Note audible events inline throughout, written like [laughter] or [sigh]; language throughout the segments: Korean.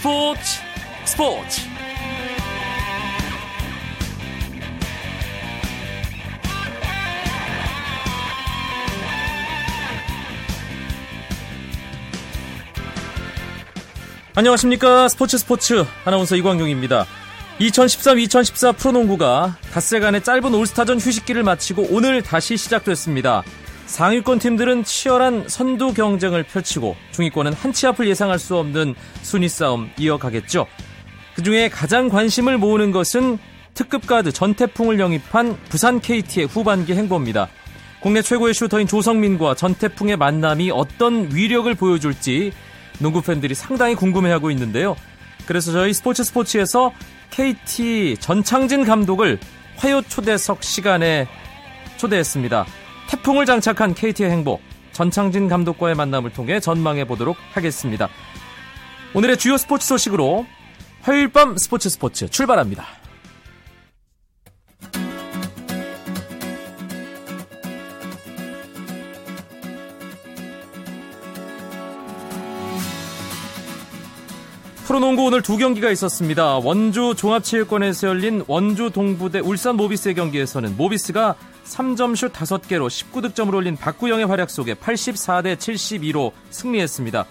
스포츠 스포츠. 안녕하십니까. 스포츠 스포츠 아나운서 이광용입니다. 2013-2014 프로농구가 닷새 간의 짧은 올스타전 휴식기를 마치고 오늘 다시 시작됐습니다 상위권 팀들은 치열한 선두 경쟁을 펼치고 중위권은 한 치 앞을 예상할 수 없는 순위 싸움 이어가겠죠. 그 중에 가장 관심을 모으는 것은 특급 가드 전태풍을 영입한 부산 KT의 후반기 행보입니다. 국내 최고의 슈터인 조성민과 전태풍의 만남이 어떤 위력을 보여줄지 농구 팬들이 상당히 궁금해하고 있는데요. 그래서 저희 스포츠 스포츠에서 KT 전창진 감독을 화요 초대석 시간에 초대했습니다. 태풍을 장착한 KT의 행복, 전창진 감독과의 만남을 통해 전망해 보도록 하겠습니다. 오늘의 주요 스포츠 소식으로 화요일 밤 스포츠 스포츠 출발합니다. 프로농구 오늘 두 경기가 있었습니다. 원주 종합체육관에서 열린 원주 동부대 울산 모비스의 경기에서는 모비스가 3점슛 5개로 19득점을 올린 박구영의 활약 속에 84대 72로 승리했습니다.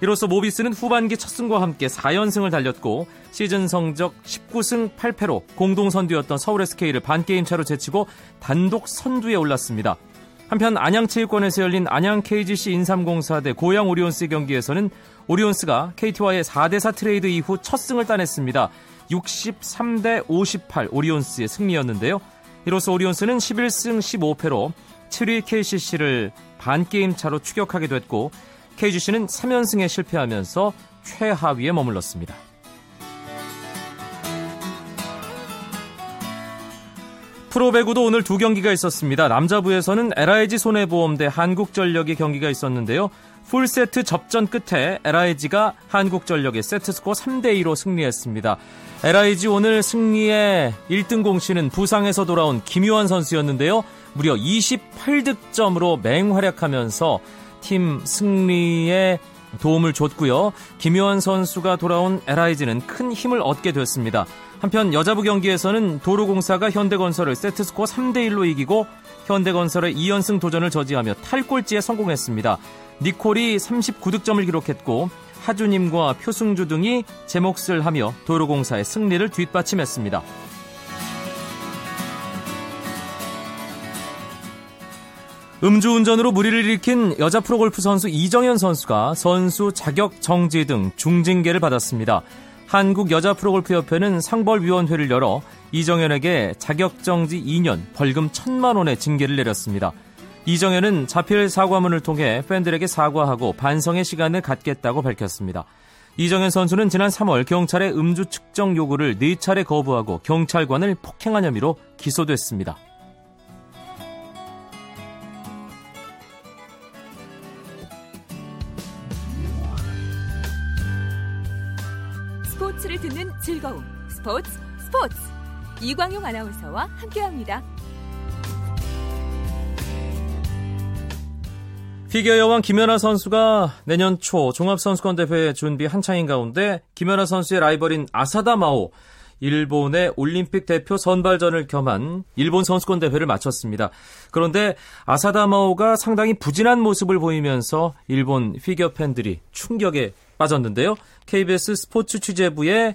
이로써 모비스는 후반기 첫 승과 함께 4연승을 달렸고 시즌 성적 19승 8패로 공동 선두였던 서울 SK를 반게임 차로 제치고 단독 선두에 올랐습니다. 한편 안양체육관에서 열린 안양 KGC 인삼공사 대 고양 오리온스 경기에서는 오리온스가 KT와의 4대4 트레이드 이후 첫 승을 따냈습니다. 63대 58 오리온스의 승리였는데요. 이로써 오리온스는 11승 15패로 7위 KCC를 반게임 차로 추격하게 됐고 KGC는 3연승에 실패하면서 최하위에 머물렀습니다. 프로배구도 오늘 두 경기가 있었습니다. 남자부에서는 LIG 손해보험 대 한국전력의 경기가 있었는데요. 풀세트 접전 끝에 LIG가 한국전력의 세트스코어 3대2로 승리했습니다. LIG 오늘 승리의 1등 공신은 부상에서 돌아온 김유환 선수였는데요. 무려 28득점으로 맹활약하면서 팀 승리에 도움을 줬고요. 김효환 선수가 돌아온 LIG는 큰 힘을 얻게 됐습니다. 한편 여자부 경기에서는 도로공사가 현대건설을 세트스코어 3대1로 이기고 현대건설의 2연승 도전을 저지하며 탈골지에 성공했습니다. 니콜이 39득점을 기록했고 하주님과 표승주 등이 제 몫을 하며 도로공사의 승리를 뒷받침했습니다. 음주운전으로 무리를 일으킨 여자 프로골프 선수 이정현 선수가 선수 자격 정지 등 중징계를 받았습니다. 한국 여자 프로골프협회는 상벌위원회를 열어 이정현에게 자격정지 2년, 벌금 1천만 원의 징계를 내렸습니다. 이정현은 자필 사과문을 통해 팬들에게 사과하고 반성의 시간을 갖겠다고 밝혔습니다. 이정현 선수는 지난 3월 경찰의 음주 측정 요구를 4차례 거부하고 경찰관을 폭행한 혐의로 기소됐습니다. 스포츠를 듣는 즐거움 스포츠 스포츠 이광용 아나운서와 함께합니다. 피겨 여왕 김연아 선수가 내년 초 종합선수권 대회 준비 한창인 가운데 김연아 선수의 라이벌인 아사다 마오 일본의 올림픽 대표 선발전을 겸한 일본 선수권 대회를 마쳤습니다. 그런데 아사다 마오가 상당히 부진한 모습을 보이면서 일본 피겨 팬들이 충격에 빠졌는데요. KBS 스포츠 취재부의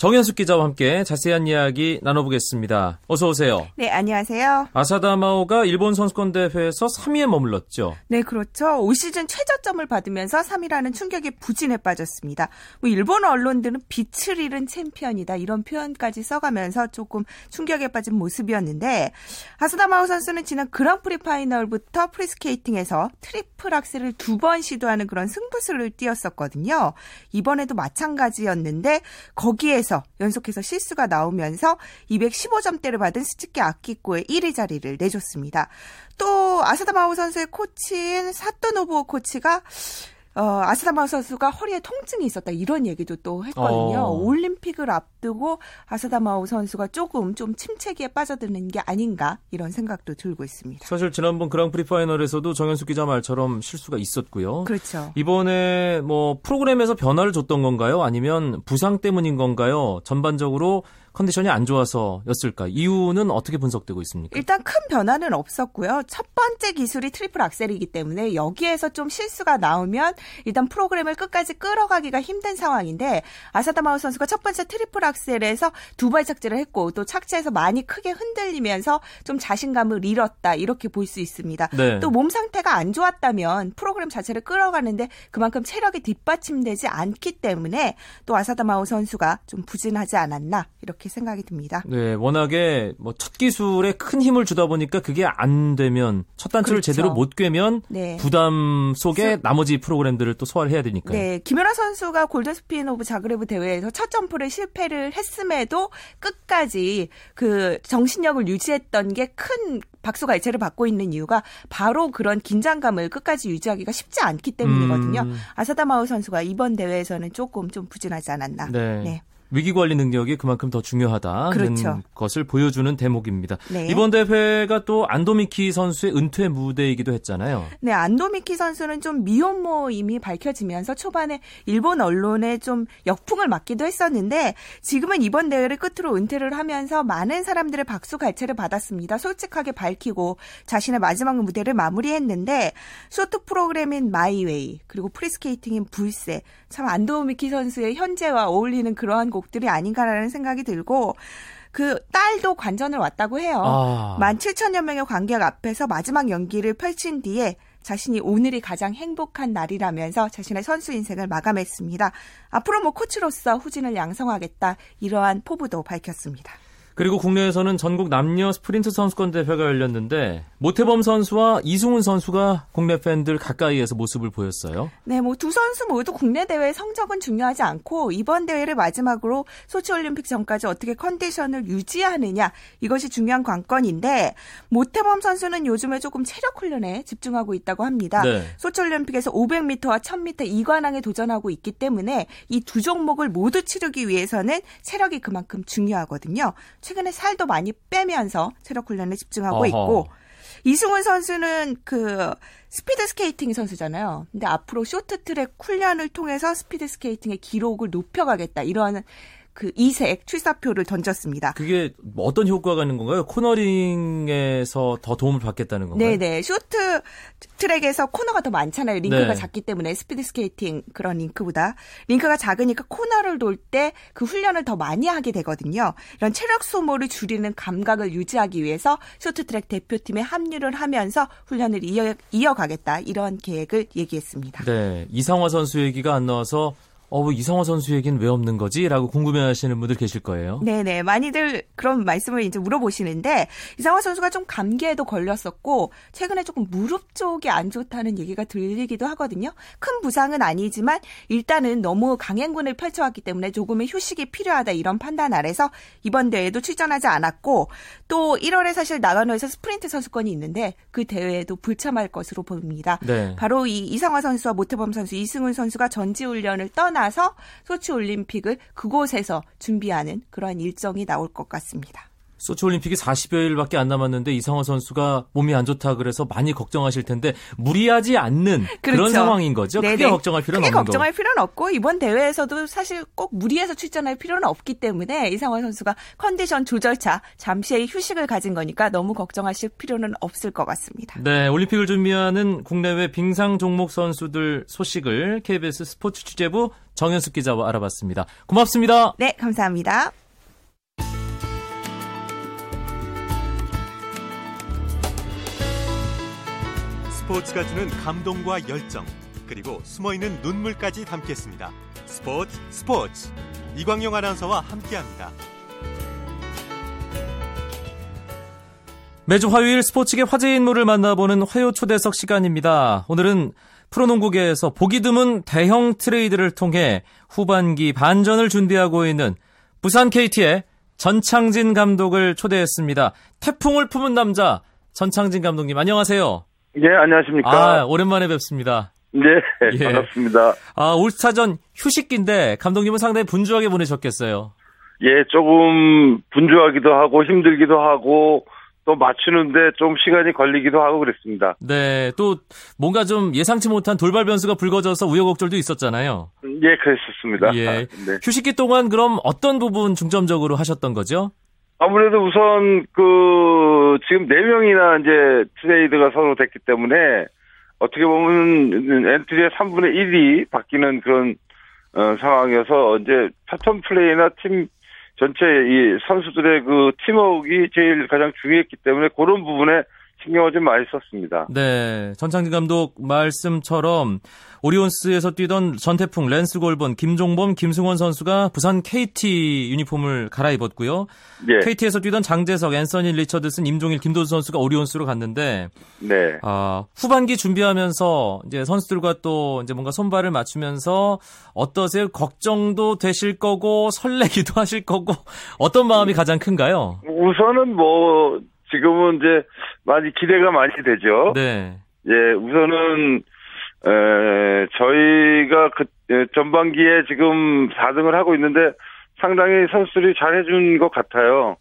정현숙 기자와 함께 자세한 이야기 나눠보겠습니다. 어서 오세요. 네, 안녕하세요. 아사다마오가 일본 선수권 대회에서 3위에 머물렀죠. 네, 그렇죠. 올 시즌 최저점을 받으면서 3위라는 충격의 부진에 빠졌습니다. 뭐 일본 언론들은 빛을 잃은 챔피언이다 이런 표현까지 써가면서 조금 충격에 빠진 모습이었는데 아사다마오 선수는 지난 그랑프리 파이널부터 프리스케이팅에서 트리플 악셀을 두 번 시도하는 그런 승부수를 띄었었거든요. 이번에도 마찬가지였는데 거기에서 연속해서 연속해서 실수가 나오면서 215점대를 받은 스즈키 아키코의 1위 자리를 내줬습니다. 또 아사다 마오 선수의 코치인 사토 노부오 코치가 어, 아사다마오 선수가 허리에 통증이 있었다 이런 얘기도 또 했거든요. 어. 올림픽을 앞두고 아사다마오 선수가 조금 좀 침체기에 빠져드는 게 아닌가 이런 생각도 들고 있습니다. 사실 지난번 그랑프리 파이널에서도 정현숙 기자 말처럼 실수가 있었고요. 그렇죠. 이번에 뭐 프로그램에서 변화를 줬던 건가요? 아니면 부상 때문인 건가요? 전반적으로 컨디션이 안 좋아서였을까? 이유는 어떻게 분석되고 있습니까? 일단 큰 변화는 없었고요. 첫 번째 기술이 트리플 악셀이기 때문에 여기에서 좀 실수가 나오면 일단 프로그램을 끝까지 끌어가기가 힘든 상황인데 아사다마오 선수가 첫 번째 트리플 악셀에서 두 발 착지를 했고 또 착지에서 많이 크게 흔들리면서 좀 자신감을 잃었다 이렇게 볼 수 있습니다. 네. 또 몸 상태가 안 좋았다면 프로그램 자체를 끌어가는데 그만큼 체력이 뒷받침되지 않기 때문에 또 아사다마오 선수가 좀 부진하지 않았나 이렇게 생각이 듭니다. 네, 워낙에 뭐 첫 기술에 큰 힘을 주다 보니까 그게 안 되면 첫 단추를 그렇죠. 제대로 못 꿰면 네. 부담 속에 나머지 프로그램들을 또 소화를 해야 되니까요. 네, 김연아 선수가 Golden Spin of Zagreb 대회에서 첫 점프를 실패를 했음에도 끝까지 그 정신력을 유지했던 게 큰 박수갈채를 받고 있는 이유가 바로 그런 긴장감을 끝까지 유지하기가 쉽지 않기 때문이거든요. 음. 아사다마오 선수가 이번 대회에서는 조금 좀 부진하지 않았나. 네. 네. 위기 관리 능력이 그만큼 더 중요하다는 그렇죠. 것을 보여주는 대목입니다. 네. 이번 대회가 또 안도미키 선수의 은퇴 무대이기도 했잖아요. 네, 안도미키 선수는 좀 미혼모임이 밝혀지면서 초반에 일본 언론에 좀 역풍을 맞기도 했었는데 지금은 이번 대회를 끝으로 은퇴를 하면서 많은 사람들의 박수 갈채를 받았습니다. 솔직하게 밝히고 자신의 마지막 무대를 마무리했는데 쇼트 프로그램인 My Way 그리고 프리스케이팅인 불새 참 안도미키 선수의 현재와 어울리는 그러한 곡 들이 아닌가라는 생각이 들고 그 딸도 관전을 왔다고 해요. 아. 17,000여 명의 관객 앞에서 마지막 연기를 펼친 뒤에 자신이 오늘이 가장 행복한 날이라면서 자신의 선수 인생을 마감했습니다. 앞으로 뭐 코치로서 후진을 양성하겠다 이러한 포부도 밝혔습니다. 그리고 국내에서는 전국 남녀 스프린트 선수권 대회가 열렸는데 모태범 선수와 이승훈 선수가 국내 팬들 가까이에서 모습을 보였어요. 네, 뭐 두 선수 모두 국내 대회 성적은 중요하지 않고 이번 대회를 마지막으로 소치 올림픽 전까지 어떻게 컨디션을 유지하느냐 이것이 중요한 관건인데 모태범 선수는 요즘에 조금 체력 훈련에 집중하고 있다고 합니다. 네. 소치 올림픽에서 500m와 1000m 이관왕에 도전하고 있기 때문에 이 두 종목을 모두 치르기 위해서는 체력이 그만큼 중요하거든요. 최근에 살도 많이 빼면서 체력 훈련에 집중하고 어허. 있고 이승훈 선수는 그 스피드 스케이팅 선수잖아요. 근데 앞으로 쇼트트랙 훈련을 통해서 스피드 스케이팅의 기록을 높여가겠다 이러한 그 이색 출사표를 던졌습니다. 그게 뭐 어떤 효과가 있는 건가요? 코너링에서 더 도움을 받겠다는 건가요? 네네. 쇼트 트랙에서 코너가 더 많잖아요. 링크가 네. 작기 때문에 스피드 스케이팅 그런 링크보다. 링크가 작으니까 코너를 돌 때 그 훈련을 더 많이 하게 되거든요. 이런 체력 소모를 줄이는 감각을 유지하기 위해서 쇼트트랙 대표팀에 합류를 하면서 훈련을 이어, 이어가겠다. 이런 계획을 얘기했습니다. 네, 이상화 선수 얘기가 안 나와서 어, 왜 이상화 선수 얘기는 왜 없는 거지? 라고 궁금해 하시는 분들 계실 거예요. 네네. 많이들 그런 말씀을 이제 물어보시는데, 이상화 선수가 좀 감기에도 걸렸었고, 최근에 조금 무릎 쪽이 안 좋다는 얘기가 들리기도 하거든요. 큰 부상은 아니지만, 일단은 너무 강행군을 펼쳐왔기 때문에 조금의 휴식이 필요하다 이런 판단 아래서 이번 대회에도 출전하지 않았고, 또 1월에 사실 나가노에서 스프린트 선수권이 있는데, 그 대회에도 불참할 것으로 보입니다. 네. 바로 이 이상화 선수와 모태범 선수, 이승훈 선수가 전지 훈련을 떠나서 소치 올림픽을 그곳에서 준비하는 그러한 일정이 나올 것 같습니다. 소치 올림픽이 40여일밖에 안 남았는데 이상화 선수가 몸이 안 좋다 그래서 많이 걱정하실 텐데 무리하지 않는 그런 그렇죠. 상황인 거죠. 크게 네네. 걱정할 필요는 크게 없는 걱정할 거. 필요는 없고 이번 대회에서도 사실 꼭 무리해서 출전할 필요는 없기 때문에 이상화 선수가 컨디션 조절차 잠시의 휴식을 가진 거니까 너무 걱정하실 필요는 없을 것 같습니다. 네, 올림픽을 준비하는 국내외 빙상 종목 선수들 소식을 KBS 스포츠 취재부 정현숙 기자와 알아봤습니다. 고맙습니다. 네, 감사합니다. 스포츠가 주는 감동과 열정 그리고 숨어있는 눈물까지 담겠습니다. 스포츠 스포츠 이광용 아나운서와 함께합니다. 매주 화요일 스포츠계 화제 인물을 만나보는 화요 초대석 시간입니다. 오늘은 프로농구계에서 보기 드문 대형 트레이드를 통해 후반기 반전을 준비하고 있는 부산 KT의 전창진 감독을 초대했습니다. 태풍을 품은 남자 전창진 감독님 안녕하세요. 예, 안녕하십니까. 아 오랜만에 뵙습니다. 네, 예. 반갑습니다. 아, 올스타전 휴식기인데 감독님은 상당히 분주하게 보내셨겠어요. 예, 조금 분주하기도 하고 힘들기도 하고 또 맞추는데 좀 시간이 걸리기도 하고 그랬습니다. 네, 또 뭔가 좀 예상치 못한 돌발 변수가 불거져서 우여곡절도 있었잖아요. 예, 그랬었습니다. 예. 네. 휴식기 동안 그럼 어떤 부분 중점적으로 하셨던 거죠? 아무래도 우선 그 지금 네 명이나 이제 트레이드가 서로 됐기 때문에 어떻게 보면 엔트리의 3분의 1이 바뀌는 그런 어, 상황이어서 이제 패턴 플레이나 팀 전체 이 선수들의 그 팀워크가 제일 가장 중요했기 때문에 그런 부분에 신경을 좀 많이 썼습니다. 네, 전창진 감독 말씀처럼 오리온스에서 뛰던 전태풍, 랜스 골본, 김종범, 김승원 선수가 부산 KT 유니폼을 갈아입었고요. 예, KT에서 뛰던 장재석, 앤서니 리처드슨, 임종일, 김도수 선수가 오리온스로 갔는데 네. 아, 후반기 준비하면서 이제 선수들과 또 이제 뭔가 손발을 맞추면서 어떠세요? 걱정도 되실 거고 설레기도 [laughs] 하실 거고 어떤 마음이 가장 큰가요? 우선은 뭐 지금은 이제 많이 기대가 많이 되죠. 네. 예, 우선은 에, 저희가 그 에, 전반기에 지금 4등을 하고 있는데 상당히 선수들이 잘해준 것 같아요.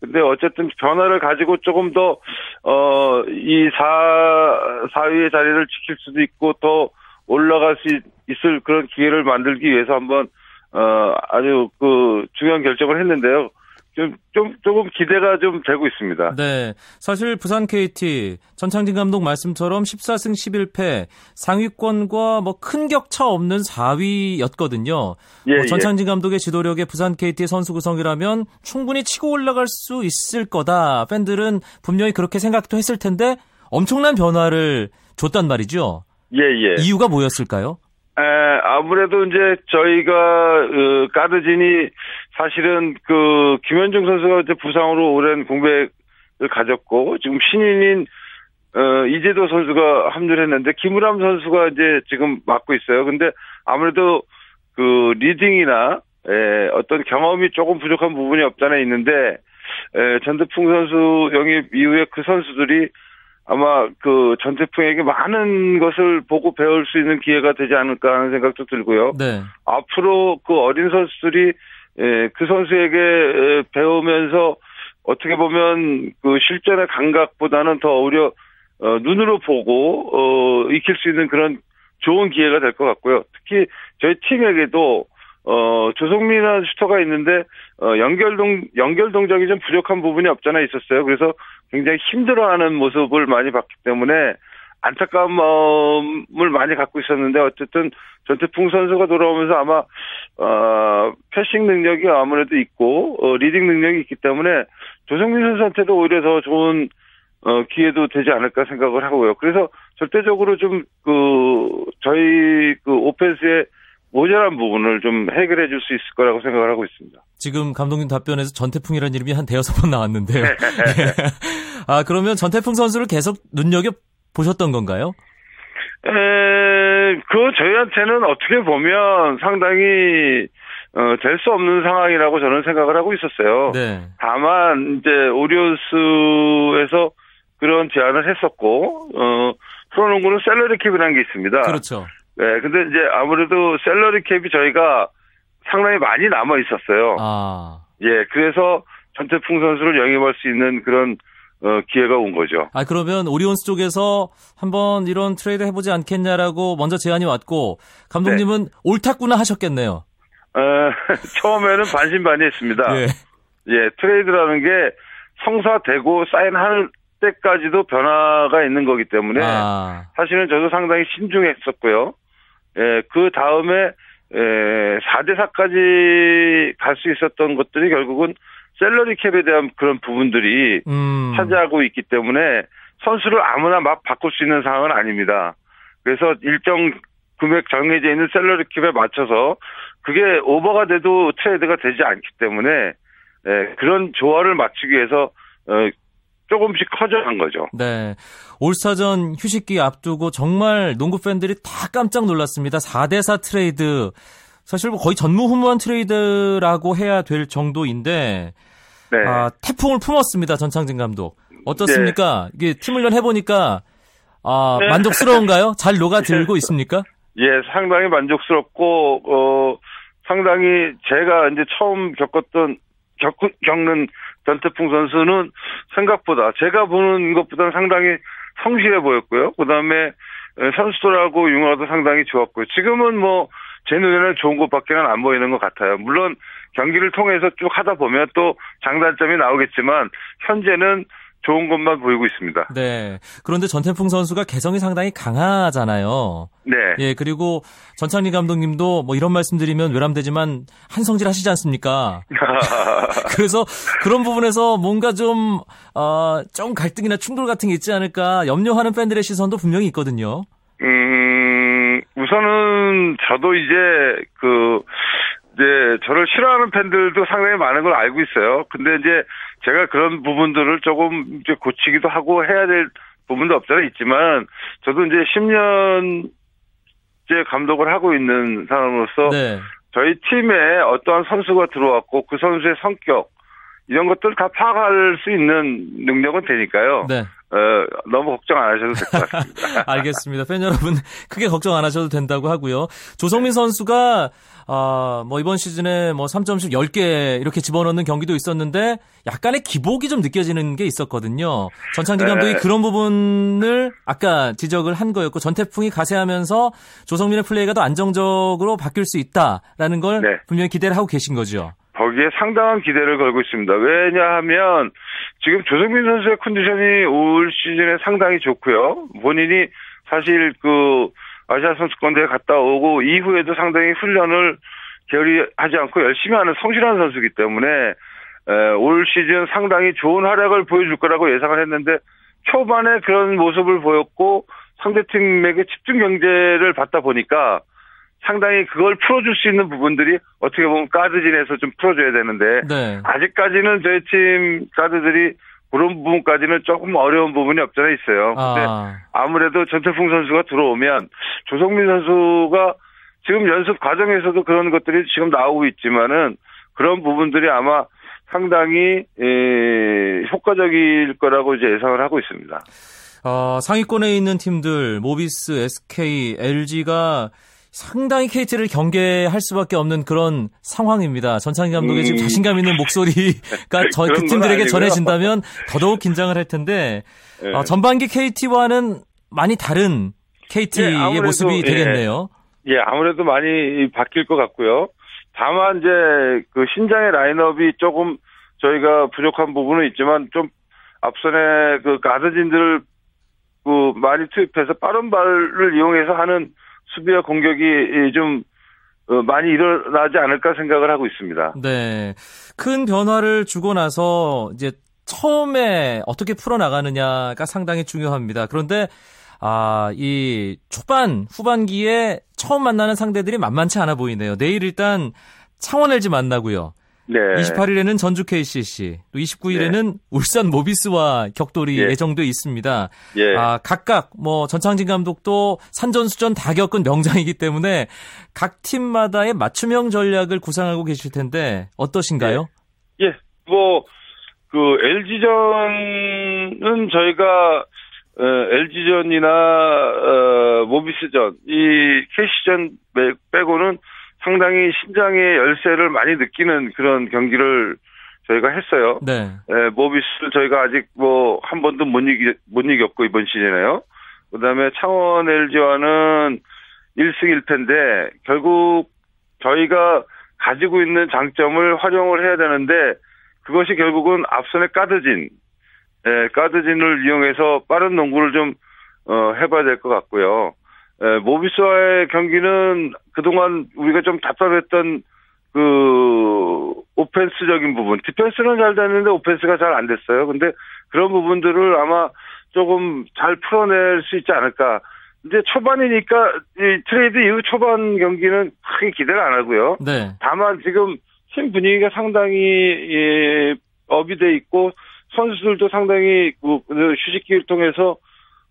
근데 어쨌든 변화를 가지고 조금 더, 어, 이 4, 4위의 자리를 지킬 수도 있고 더 올라갈 수 있- 있을 그런 기회를 만들기 위해서 한번, 어, 아주 그 중요한 결정을 했는데요. 좀, 좀, 조금 기대가 좀 되고 있습니다. 네. 사실 부산 KT 전창진 감독 말씀처럼 14승 11패 상위권과 뭐 큰 격차 없는 4위였거든요. 예, 뭐 전창진 감독의 지도력에 부산 KT 선수 구성이라면 충분히 치고 올라갈 수 있을 거다. 팬들은 분명히 그렇게 생각도 했을 텐데 엄청난 변화를 줬단 말이죠. 예, 예. 이유가 뭐였을까요? 에, 아무래도 이제 저희가 어, 까드진이 사실은 그 김현중 선수가 이제 부상으로 오랜 공백을 가졌고 지금 신인인 어, 이재도 선수가 합류를 했는데 김우람 선수가 이제 지금 맡고 있어요. 근데 아무래도 그 리딩이나 에, 어떤 경험이 조금 부족한 부분이 없잖아 있는데 에, 전태풍 선수 영입 이후에 그 선수들이 아마 그 전태풍에게 많은 것을 보고 배울 수 있는 기회가 되지 않을까 하는 생각도 들고요. 네. 앞으로 그 어린 선수들이 에, 그 선수에게 에, 배우면서 어떻게 보면 그 실전의 감각보다는 더 오히려 어, 눈으로 보고 어, 익힐 수 있는 그런 좋은 기회가 될 것 같고요. 특히 저희 팀에게도 어, 조성민이라는 슈터가 있는데 어, 연결동 연결 동작이 좀 부족한 부분이 없잖아 있었어요. 그래서 굉장히 힘들어하는 모습을 많이 봤기 때문에 안타까운 마음을 많이 갖고 있었는데 어쨌든 전태풍 선수가 돌아오면서 아마 어, 패싱 능력이 아무래도 있고 어, 리딩 능력이 있기 때문에 조성민 선수한테도 오히려 더 좋은 어, 기회도 되지 않을까 생각을 하고요. 그래서 절대적으로 좀 그 저희 그 오펜스의 모자란 부분을 좀 해결해 줄 수 있을 거라고 생각을 하고 있습니다. 지금 감독님 답변에서 전태풍이라는 이름이 한 대여섯 번 나왔는데요. [laughs] [laughs] 예. 아, 그러면 전태풍 선수를 계속 눈여겨 보셨던 건가요? 에, 그 저희한테는 어떻게 보면 상당히 어, 될 수 없는 상황이라고 저는 생각을 하고 있었어요. 네. 다만 이제 오리온스에서 그런 제안을 했었고 어, 프로농구는 샐러리 캡이라는 게 있습니다. 그렇죠. 네, 근데 이제 아무래도 샐러리 캡이 저희가 상당히 많이 남아 있었어요. 아. 예, 그래서 전태풍 선수를 영입할 수 있는 그런 어, 기회가 온 거죠. 아, 그러면 오리온스 쪽에서 한번 이런 트레이드 해보지 않겠냐라고 먼저 제안이 왔고, 감독님은 옳았구나 하셨겠네요. 어, [laughs] 처음에는 반신반의했습니다. 예. 예, 트레이드라는 게 성사되고 사인할 때까지도 변화가 있는 거기 때문에 아, 사실은 저도 상당히 신중했었고요. 예, 그 다음에 에, 4대 4까지 갈 수 있었던 것들이 결국은 셀러리 캡에 대한 그런 부분들이 음. 차지하고 있기 때문에 선수를 아무나 막 바꿀 수 있는 상황은 아닙니다. 그래서 일정 금액 정해져 있는 샐러리 캡에 맞춰서 그게 오버가 돼도 트레이드가 되지 않기 때문에 예, 그런 조화를 맞추기 위해서 어, 조금씩 커져간 거죠. 네. 올스타전 휴식기 앞두고 정말 농구 팬들이 다 깜짝 놀랐습니다. 4대4 트레이드. 사실 뭐 거의 전무후무한 트레이드라고 해야 될 정도인데, 네. 아, 태풍을 품었습니다. 전창진 감독. 어떻습니까? 이게 팀 훈련 해보니까, 아, 네. 만족스러운가요? [laughs] 잘 녹아들고 있습니까? 예, 상당히 만족스럽고 어 상당히 제가 이제 처음 겪었던 겪, 겪는 전태풍 선수는 생각보다 제가 보는 것보다는 상당히 성실해 보였고요. 그다음에 선수들하고 융화도 상당히 좋았고요. 지금은 뭐 제 눈에는 좋은 것밖에는 안 보이는 것 같아요. 물론 경기를 통해서 쭉 하다 보면 또 장단점이 나오겠지만 현재는 좋은 것만 보이고 있습니다. 네. 그런데 전태풍 선수가 개성이 상당히 강하잖아요. 네. 예, 그리고 전창리 감독님도 뭐 이런 말씀드리면 외람되지만 한성질 하시지 않습니까? [laughs] 그래서 그런 부분에서 뭔가 좀, 어, 좀 갈등이나 충돌 같은 게 있지 않을까 염려하는 팬들의 시선도 분명히 있거든요. 음, 우선은 저도 이제 그 이제 저를 싫어하는 팬들도 상당히 많은 걸 알고 있어요. 근데 이제 제가 그런 부분들을 조금 이제 고치기도 하고 해야 될 부분도 없잖아 있지만 저도 이제 10년째 감독을 하고 있는 사람으로서 네. 저희 팀에 어떠한 선수가 들어왔고 그 선수의 성격 이런 것들 다 파악할 수 있는 능력은 되니까요. 네. 어, 너무 걱정 안 하셔도 될 것 같습니다. [laughs] 알겠습니다. 팬 여러분 크게 걱정 안 하셔도 된다고 하고요. 조성민 선수가 아, 뭐 이번 시즌에 뭐 3점씩 10개 이렇게 집어넣는 경기도 있었는데 약간의 기복이 좀 느껴지는 게 있었거든요. 전창진 네. 감독이 그런 부분을 아까 지적을 한 거였고 전태풍이 가세하면서 조성민의 플레이가 더 안정적으로 바뀔 수 있다라는 걸 네. 분명히 기대를 하고 계신 거죠. 거기에 상당한 기대를 걸고 있습니다. 왜냐하면 지금 조성민 선수의 컨디션이 올 시즌에 상당히 좋고요. 본인이 사실 그 아시아 선수권대회 갔다 오고 이후에도 상당히 훈련을 게을리하지 않고 열심히 하는 성실한 선수이기 때문에 에, 올 시즌 상당히 좋은 활약을 보여줄 거라고 예상을 했는데 초반에 그런 모습을 보였고 상대팀에게 집중 경제를 받다 보니까 상당히 그걸 풀어줄 수 있는 부분들이 어떻게 보면 가드진에서 좀 풀어줘야 되는데 네. 아직까지는 저희 팀 가드들이 그런 부분까지는 조금 어려운 부분이 없잖아 있어요. 근데 아, 아무래도 전태풍 선수가 들어오면 조성민 선수가 지금 연습 과정에서도 그런 것들이 지금 나오고 있지만은 그런 부분들이 아마 상당히 에, 효과적일 거라고 이제 예상을 하고 있습니다. 어, 상위권에 있는 팀들 모비스, SK, LG가 상당히 KT를 경계할 수밖에 없는 그런 상황입니다. 전창희 감독의 지금 음. 자신감 있는 목소리가 [laughs] 저, 그건 팀들에게. 전해진다면 더더욱 긴장을 할 텐데 예. 어, 전반기 KT와는 많이 다른 KT의 예, 아무래도, 모습이 예. 되겠네요. 예, 아무래도 많이 바뀔 것 같고요. 다만 이제 그 신장의 라인업이 조금 저희가 부족한 부분은 있지만 좀 앞선에 그 가드진들을 그 많이 투입해서 빠른 발을 이용해서 하는 수비와 공격이 좀 어, 많이 일어나지 않을까 생각을 하고 있습니다. 네. 큰 변화를 주고 나서 이제 처음에 어떻게 풀어나가느냐가 상당히 중요합니다. 그런데 아, 이 초반, 후반기에 처음 만나는 상대들이 만만치 않아 보이네요. 내일 일단 창원 LG 만나고요. 네. 28일에는 전주 KCC, 또 29일에는 울산 모비스와 격돌이 예. 예정돼 있습니다. 예. 아, 각각 뭐 전창진 감독도 산전수전 다 겪은 명장이기 때문에 각 팀마다의 맞춤형 전략을 구상하고 계실 텐데 어떠신가요? 예, 뭐, 그, LG전은 저희가, 어, LG전이나, 어, 모비스전, 이 KC전 빼고는 상당히 신장의 열세를 많이 느끼는 그런 경기를 저희가 했어요. 네. 에, 모비스를 저희가 아직 뭐, 한 번도 못 이기, 못 이겼고, 이번 시즌에요. 그 다음에 창원 LG와는 1승 1패인데, 결국 저희가 가지고 있는 장점을 활용을 해야 되는데, 그것이 결국은 앞선의 까드진, 에, 까드진을 이용해서 빠른 농구를 좀, 어, 해봐야 될 것 같고요. 에, 모비스와의 경기는 그동안 우리가 좀 답답했던 그, 오펜스적인 부분. 디펜스는 잘 됐는데 오펜스가 잘 안 됐어요. 근데 그런 부분들을 아마 조금 잘 풀어낼 수 있지 않을까. 이제 초반이니까 이 트레이드 이후 초반 경기는 크게 기대를 안 하고요. 네. 다만 지금 팀 분위기가 상당히 예, up이 돼 있고 선수들도 상당히 그 휴식기를 통해서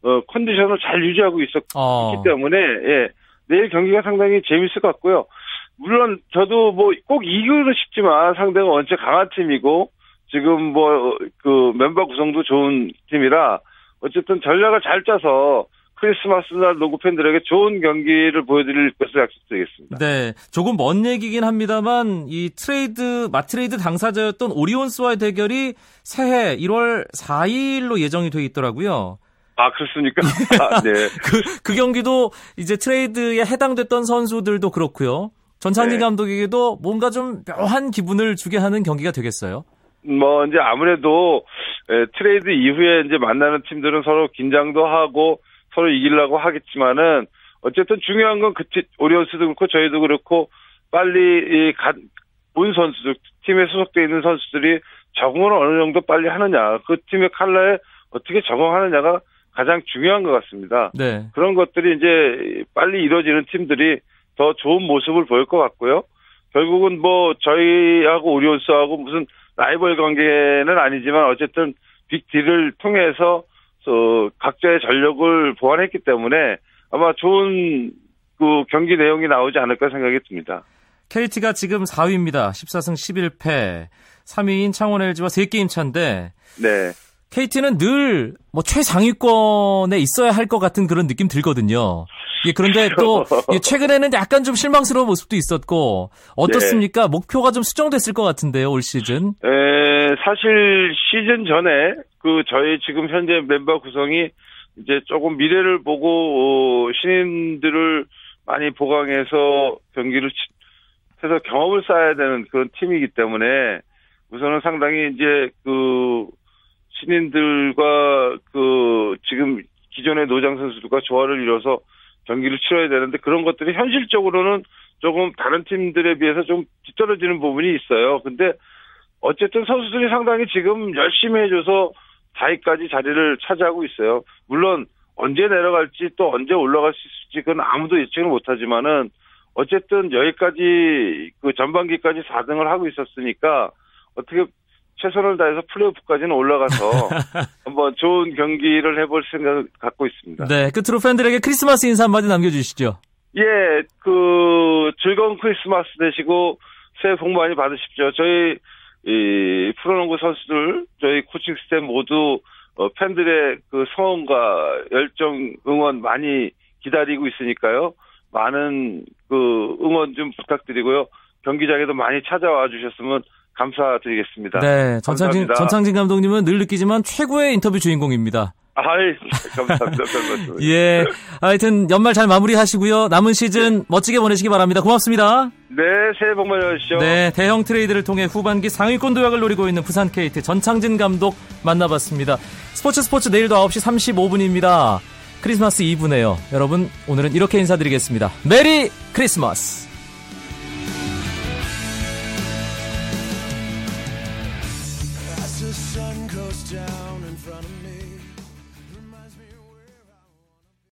어, 컨디션을 잘 유지하고 있었기 어. 때문에 예, 내일 경기가 상당히 재밌을 것 같고요. 물론 저도 뭐 꼭 이기고 싶지만 상대가 원체 강한 팀이고 지금 뭐 그 멤버 구성도 좋은 팀이라 어쨌든 전략을 잘 짜서 크리스마스 날 농구 팬들에게 좋은 경기를 보여드릴 것을 약속드리겠습니다. 네, 조금 먼 얘기긴 합니다만 이 트레이드 맞트레이드 당사자였던 오리온스와의 대결이 새해 1월 4일로 예정이 돼 있더라고요. 아 그렇습니까? [laughs] 아, 네. 그, 그 경기도 이제 트레이드에 해당됐던 선수들도 그렇고요. 전창진 네. 감독에게도 뭔가 좀 묘한 기분을 주게 하는 경기가 되겠어요. 뭐 이제 아무래도 에, 트레이드 이후에 이제 만나는 팀들은 서로 긴장도 하고 서로 이기려고 하겠지만은 어쨌든 중요한 건 그 오리온스도 그렇고 저희도 그렇고 빨리 이 가, 본 선수들 팀에 소속돼 있는 선수들이 적응을 어느 정도 빨리 하느냐 그 팀의 칼라에 어떻게 적응하느냐가 가장 중요한 것 같습니다. 네. 그런 것들이 이제 빨리 이루어지는 팀들이 더 좋은 모습을 보일 것 같고요. 결국은 뭐 저희하고 오리온스하고 무슨 라이벌 관계는 아니지만 어쨌든 빅딜을 통해서 어, 각자의 전력을 보완했기 때문에 아마 좋은 그 경기 내용이 나오지 않을까 생각이 듭니다. KT가 지금 4위입니다. 14승 11패. 3위인 창원 LG와 3게임 차인데 네. KT는 늘 뭐 최상위권에 있어야 할 것 같은 그런 느낌 들거든요. 예, 그런데 또 예, 최근에는 약간 좀 실망스러운 모습도 있었고 어떻습니까? 목표가 좀 수정됐을 것 같은데요, 올 시즌. 에, 사실 시즌 전에 그 저희 지금 현재 멤버 구성이 이제 조금 미래를 보고 어, 신인들을 많이 보강해서 경기를 치- 해서 경험을 쌓아야 되는 그런 팀이기 때문에 우선은 상당히 이제 그 신인들과 그 지금 기존의 노장 선수들과 조화를 이뤄서 경기를 치러야 되는데 그런 것들이 현실적으로는 조금 다른 팀들에 비해서 좀 뒤떨어지는 부분이 있어요. 근데 어쨌든 선수들이 상당히 지금 열심히 해줘서 4위까지 자리를 차지하고 있어요. 물론 언제 내려갈지 또 언제 올라갈 수 있을지 그건 아무도 예측을 못하지만은 어쨌든 여기까지 그 전반기까지 4등을 하고 있었으니까 어떻게 최선을 다해서 플레이오프까지는 올라가서 [laughs] 한번 좋은 경기를 해볼 생각을 갖고 있습니다. 네, 끝으로 팬들에게 크리스마스 인사 한마디 남겨주시죠. 예, 그 즐거운 크리스마스 되시고 새해 복 많이 받으십시오. 저희 이 프로농구 선수들, 저희 코칭 스태프 모두 어, 팬들의 그 성원과 열정 응원 많이 기다리고 있으니까요. 많은 그 응원 좀 부탁드리고요. 경기장에도 많이 찾아와 주셨으면 감사드리겠습니다. 네, 전창진, 감사합니다. 전창진 감독님은 늘 느끼지만 최고의 인터뷰 주인공입니다. 아이, 감사합니다. [laughs] 예, 하여튼 연말 잘 마무리하시고요. 남은 시즌 멋지게 보내시기 바랍니다. 고맙습니다. 네, 새해 복 많이 받으시죠. 네, 대형 트레이드를 통해 후반기 상위권 도약을 노리고 있는 부산 KT 전창진 감독 만나봤습니다. 스포츠 스포츠 내일도 9시 35분입니다. 크리스마스 이브네요. 여러분, 오늘은 이렇게 인사드리겠습니다. Merry Christmas!